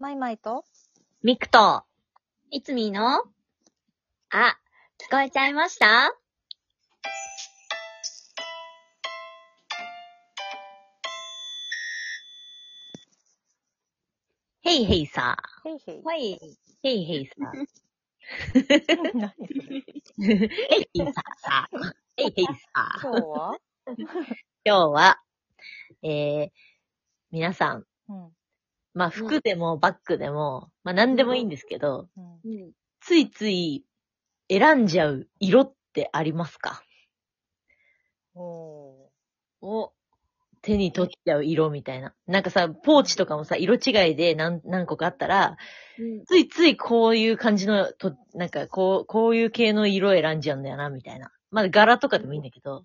マイマイと？ミクと、いつみーの？あ、聞こえちゃいました？ヘイヘイさヘイヘイ。はい。ー。ヘイヘイさ何それ？ー。ヘイヘイさー。ヘイヘイさー。今日は？今日は、えー、皆さん、うん。まあ服でもバッグでも、まあ何でもいいんですけど、うん。うん。ついつい選んじゃう色ってありますか？おお、手に取っちゃう色みたいな。なんかさ、ポーチとかもさ、色違いで何何個かあったら、うん。ついついこういう感じの、と、なんかこう、こういう系の色選んじゃうんだよな、みたいな。まあ柄とかでもいいんだけど。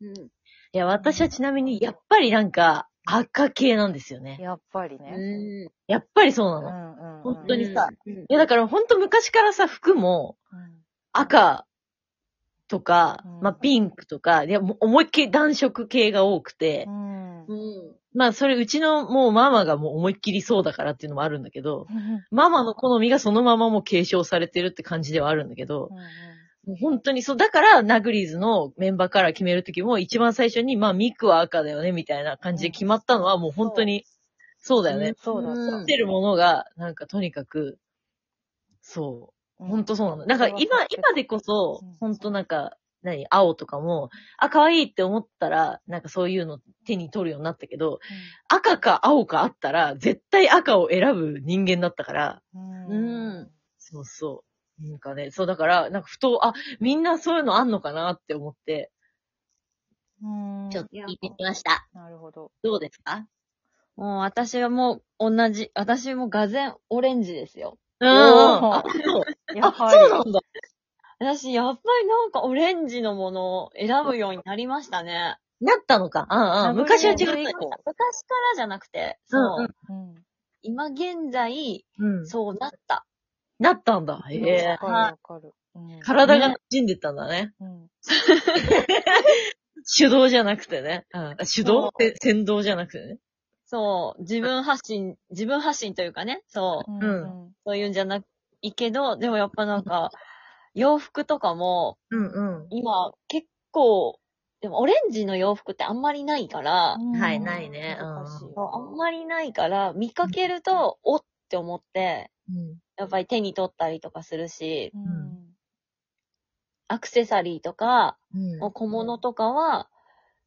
うん。いや、私はちなみに、やっぱりなんか、赤系なんですよね。やっぱりね。うん。やっぱりそうなの。いうんうんうん。本当にさうん、や、だから本当昔からさ、服も、うん赤とか、うんまあ、ピンクとか、いや、思いっきり暖色系が多くて。まあ、それうちのもうママがもう思いっきりそうだからっていうのもあるんだけど、ママの好みがそのままもう継承されてるって感じではあるんだけど、もう本当にそう、だから、ナグリーズのメンバーから決めるときも、一番最初に、まあ、ミクは赤だよね、みたいな感じで決まったのは、もう本当に、そうだよね。そうだった。うん持ってるものが、なんかとにかく、そう、本当そうなの。なんか今、今でこそうん、本当なんか、何、青とかも、あ、可愛いって思ったら、なんかそういうの手に取るようになったけど、赤か青かあったら、絶対赤を選ぶ人間だったから、うん。うんそうそう。なんかね、そうだから、なんかふと、あ、みんなそういうのあんのかなって思って、うん。ちょっと聞いてみました。なるほど。どうですか？もう私はもう同じ、私もがぜんオレンジですよ。うんあ、そう。なんだ。私、やっぱりなんかオレンジのものを選ぶようになりましたね。なったのか。うんうん。昔は違ったよ。昔からじゃなくて、そう。うんうん。今現在、うん。そうなった。なったんだ。へえわ。かるわかる。うん体が馴染んでたんだね。うん。手動じゃなくてね。うん。手動？そうせ先導じゃなくてね。そう。自分発信、自分発信というかね、そう。うん。そういうんじゃないけど、でもやっぱなんか、洋服とかも、うんうん。今結構、でもオレンジの洋服ってあんまりないから、うんはいないねあんまりないから、見かけると、おって思って、うん。やっぱり手に取ったりとかするし、うん。アクセサリーとか、うん。小物とかは、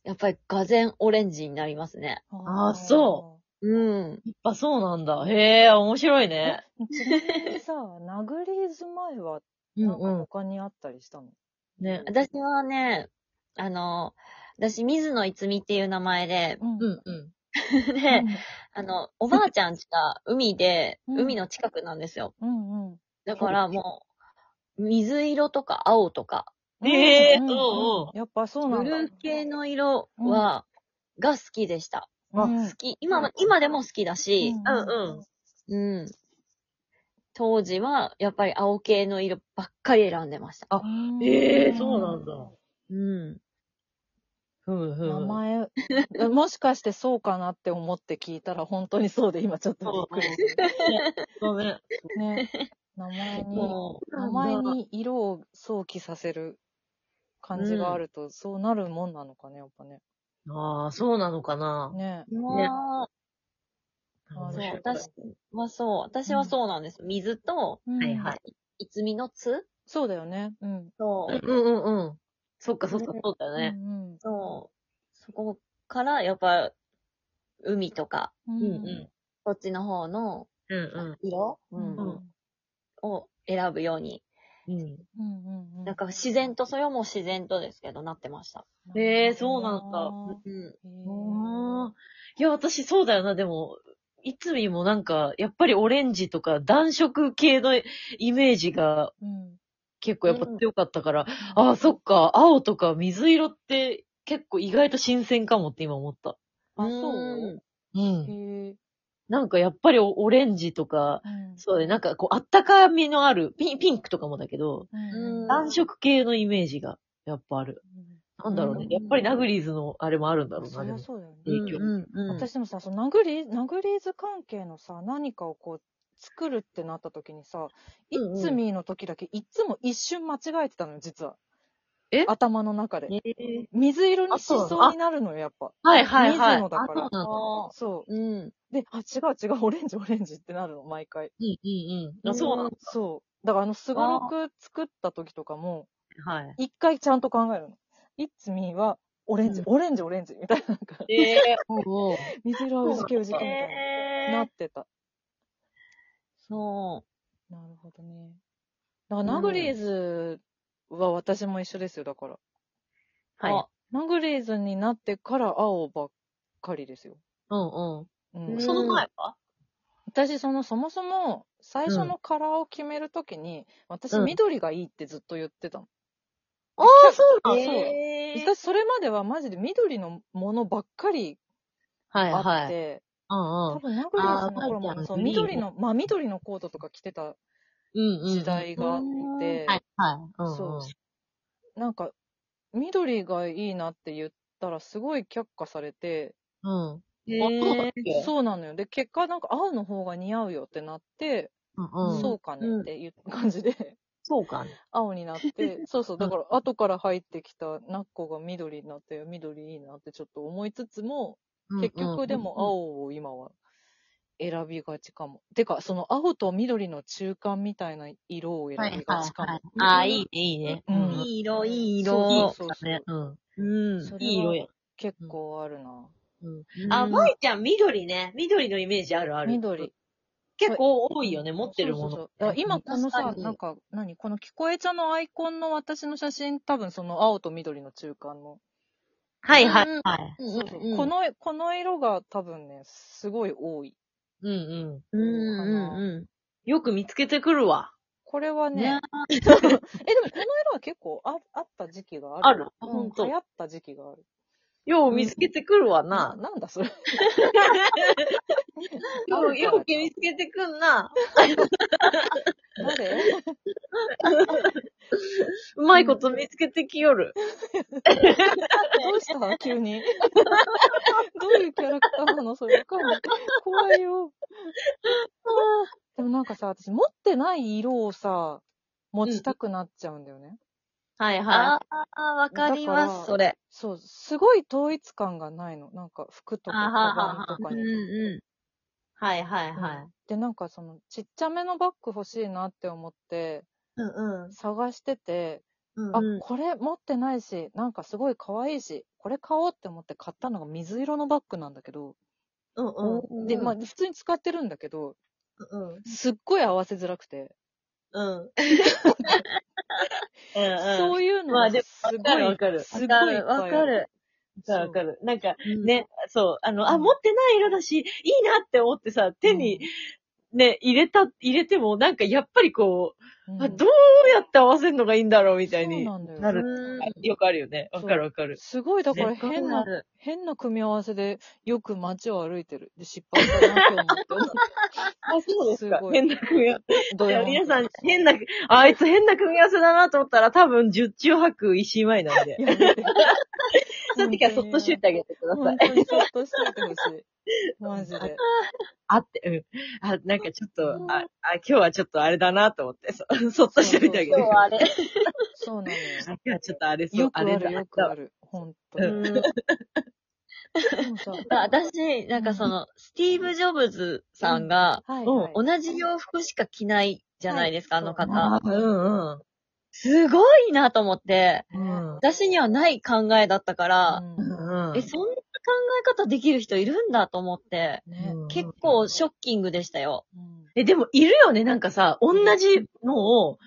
やっぱりがぜんオレンジになりますね。あーそうん。やっぱそうなんだ。へえ、面白いね。う。ちなみにさ、ナグリーズ前は、うんなんかうん。他にあったりしたの？ね。私はね、あの、私、水野いつみっていう名前で、うんうんうん。で、あの、おばあちゃん家が海で、うん海の近くなんですよ。うんうん。だからもう、水色とか青とか、ええうんうんおうおうやっぱそうなんだ。ブルー系の色は、が好きでした。うん好き。今も、今でも好きだし、うんうん。うん。当時は、やっぱり青系の色ばっかり選んでました。あうんええそうなんだ。うん。ふむふむ。名前、もしかしてそうかなって思って聞いたら本当にそうで今ちょっとびっくりすそうね。名前に、も名前に色を想起させる感じがあると、そうなるもんなのかね、やっぱね。ああ、そうなのかな。ね。う、もう、あそう、私はそう、私はそうなんです。水と、はいはい。いつみのつ？そうだよね。うん。そううんうんうん。そっかそっか、そうだよね。うんうんそう。そこから、やっぱ、海とか、うんうんうん。こっちの方のうんうん。色、うんうんを選ぶように。うん。うんうんなんか自然と、それはもう自然とですけど、なってました。へえそうなんだうん。いや、私そうだよな、でも、いつみもなんか、やっぱりオレンジとか暖色系のイメージがうん結構やっぱ強かったから、ああ、そっか、青とか水色って結構意外と新鮮かもって今思った。あ、そう？うん。へえ。なんかやっぱりオレンジとか、うんそうね、なんかこう、あったかみのある、ピン、ピンクとかもだけど、うん暖色系のイメージがやっぱある。なんだろうねう。んやっぱりナグリーズのあれもあるんだろうな、そり。ゃそうだよね。影響うんうんうん私でもさ、そのナグリ、ナグリーズ関係のさ、何かをこう、作るってなった時にさ、いうんうんつみーの時だけいつも一瞬間違えてたのよ、実は。え？頭の中で。えー水色にしあそうになるのよ、やっぱ。はいはいはい。水野だからあそうなんだそうん。う。で、あ、違う違う、オレンジオレンジってなるの、毎回。うんうんうん。あ、そうなんだ。そう。だからあの、すごろく作った時とかも、はい。一回ちゃんと考えるの。いつみーは、オレンジ、うんオレンジ、オレンジ、みたいな、なんか、ええー、おうおう 水色はうじけうじけみたいな、なえー、ってた。そなるほどね。だから、ナグリーズは私も一緒ですよ、だから。う。はい。ナグリーズになってから青ばっかりですよ。うんうん。うんうんその前は？私、その、そもそも、最初のカラーを決めるときに、私、うん緑がいいってずっと言ってたの。ああ、そうなんだ。そうえー私、それまではマジで緑のものばっかりあはいはい。うんうん。多分、ナグリーズの頃も、そう、緑の、まあ、緑のコートとか着てたうんうん。時代があって、はいはい。うんうんそう。なんか、緑がいいなって言ったら、すごい却下されて、うん。へあ、そうだっーけ？そうなのよ。で、結果、なんか、青の方が似合うよってなって、うんうん。そうかねっていう感じで、そうかね。青になって、そうそう、だから、後から入ってきたナッコが緑になって、緑いいなってちょっと思いつつも、結局でも青を今は選びがちかも。てか、その青と緑の中間みたいな色を選はいびがちかも。ああ、いいね、いいね。うんいい色、いい色。そうそうね。うん。いい色や。結構あるな。うん。あ、舞ちゃん、緑ね。緑のイメージあるある。緑。結構多いよね、持ってるものそうそう今このさ、なんか、何？この聞こえ茶のアイコンの私の写真、多分その青と緑の中間の。はいはいはい。うんそうそううんこの、この色が多分ね、すごい多い。うんうん。うんうんうよく見つけてくるわ。これはん。ね、ね え、でもこの色は結構ああった時期がある。あるうんほんと流行った時期がある。よう見つけてくるわな、な。なんだそれ。よう、よく見つけてくんな。誰？うまいこと見つけてきよる。どうした？急に。どういうキャラクターなのそれ？わかんない。怖いよ。でもなんかさ、私持ってない色をさ、持ちたくなっちゃうんだよね。はいあはあ、わかりだからます、それ。そう、すごい統一感がないの。なんか服とかあははカバンとかうんに。うい。はいはいはうんで、なんかその、ちっちゃめのバッグ欲しいなって思って、い。うんうん。探してて、うんあ、これ持ってないし、なんかすごい可愛いし、これ買おうって思って買ったのが水色のバッグなんだけど、うんうん。で、まあ、普通に使ってるんだけど、うん。すっごい合わせづらくて、うん。うんそういうのがまあですごい、わかるわかる。すごいわかる。わかるわかる。なんか、うん。ね、そう、あの、あ、うん。持ってない色だし、いいなって思ってさ、手に、ね、入れた、入れても、なんかやっぱりこうん、う、あどうやって合わせるのがいいんだろうみたいになる。うんよくあるよね。わかるわかる。すごい、だからね変な、る。変な組み合わせでよく街を歩いてる。で、失敗したなって思って。あ、そうですかす。変な組み合わせ。皆さん、変な、ああいつ変な組み合わせだなと思ったら、多分、十中八九石井前なんで。そういう時はそっとしといてあげてください。そっとしといてほしい。マジで。あって、うん。あ、なんかちょっと、あ、あ今日はちょっとあれだなと思って、そ そっとしといてあげて。今日はあれ。そうなのよ。あ今日はちょっとあれそう、よくあれだ。よくある。本当に。うんでもさ私、なんかその、スティーブ・ジョブズさんが。同じ洋服しか着ないじゃないですか、はいあの方。あうんうん。すごいなと思って、うん。私にはない考えだったから。え、そんえ方できる人いるんだと思って、ね。うん結構ショッキングでしたよ。うんえ、でもいるよね、なんかさ、同じのを、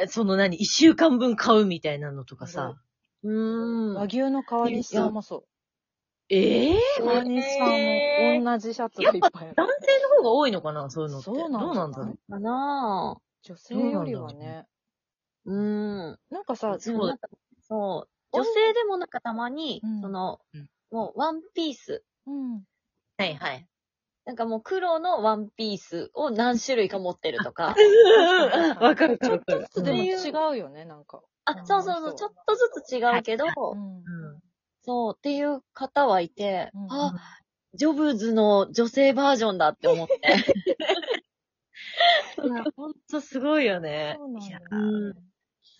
えその何、一週間分買うみたいなのとかさ。うーん。和牛の川西さんもそう。ええ川西さんも同じシャツがいっぱいある。男性の方が多いのかな、そういうのって。そうなんどうなんだろう？かな女性よりはね。ぁ。うーん。なんかさ、そうそう。女性でもなんかたまに、うんその、うんもうワンピース。うん。はいはい。なんかもう黒のワンピースを何種類か持ってるとか。わかるわかるわかる。でもっていう違うよね、なんか。あ、そうそうそう、ちょっとずつ違うけど、うん。うんそうっていう方はいて、うんあ、ジョブズの女性バージョンだって思って。いや、ほんとすごいよね。そうなんだよいやうん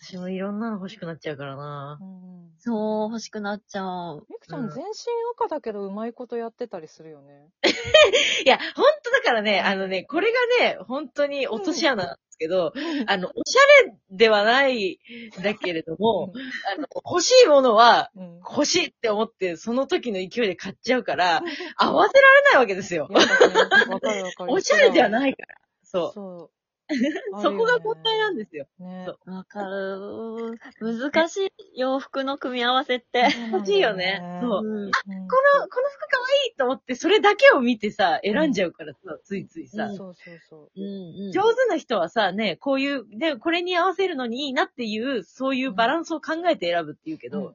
私もいろんなの欲しくなっちゃうからな。うんそう、欲しくなっちゃう。みくちゃうんん全身赤だけどうまいことやってたりするよね。いや、ほんとだからね、あのね、これがね、本当に落とし穴なんですけど、あの、おしゃれではないんだけれども、あの、欲しいものはうん。欲しいって思って、その時の勢いで買っちゃうから、合わせられないわけですよい。やだねわかるわかる。おしゃれじゃないいから。そそう。う。そこが問題なんですよ。ね。そうわかる。難しい洋服の組み合わせって。欲しいよねそううん。うん。この、この服かわいいと思って、それだけを見てさ、選んじゃうからさ、ついついさ、うんそうそうそう。上手な人はさ、ね、こういう、で、これに合わせるのにいいなっていう、そういうバランスを考えて選ぶっていうけど、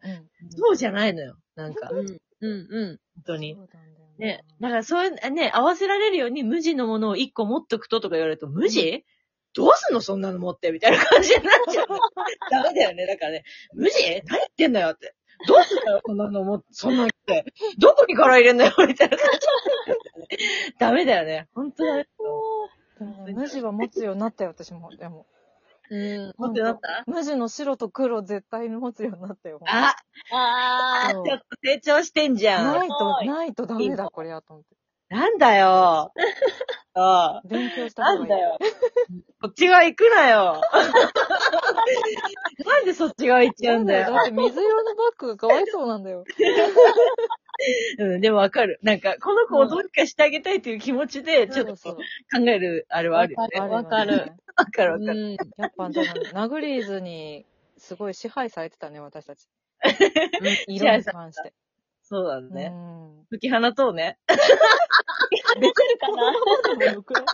そうじゃないのよ。なんか、うん。うんうん。本当に。ね。だからそういう、ね、合わせられるように無地のものを一個持っとくととか言われると、無地、どうすんのそんなの持ってみたいな感じになっちゃう。ダメだよね。だからね、無地何言ってんだよって。どうすんのよそんなのも、そんなのって。どこに柄入れんのよみたいな感じ。ダメだよね。本当だね。でもね無地は持つようになったよ、私も。でも。うん。持ってなった？無地の白と黒絶対に持つようになったよ。あ、あそうちょっと成長してんじゃん。ないと、はいないとダメだ、これやと思って。なんだよ。ああ。勉強した方がいい。なんだよ。こっち側行くなよ。なんでそっち側行っちゃうんだよ。だって水色のバッグがかわいそうなんだよ。うん、でもわかる。なんか、この子をどうにかしてあげたいという気持ちで、ちょっと考える、あれはあるよね。わわかるわかるわかる。うん。やっぱ、でもナグリーズに、すごい支配されてたね、私たち。色に関して。そうだうね。ん。解き放とうね。できるかな？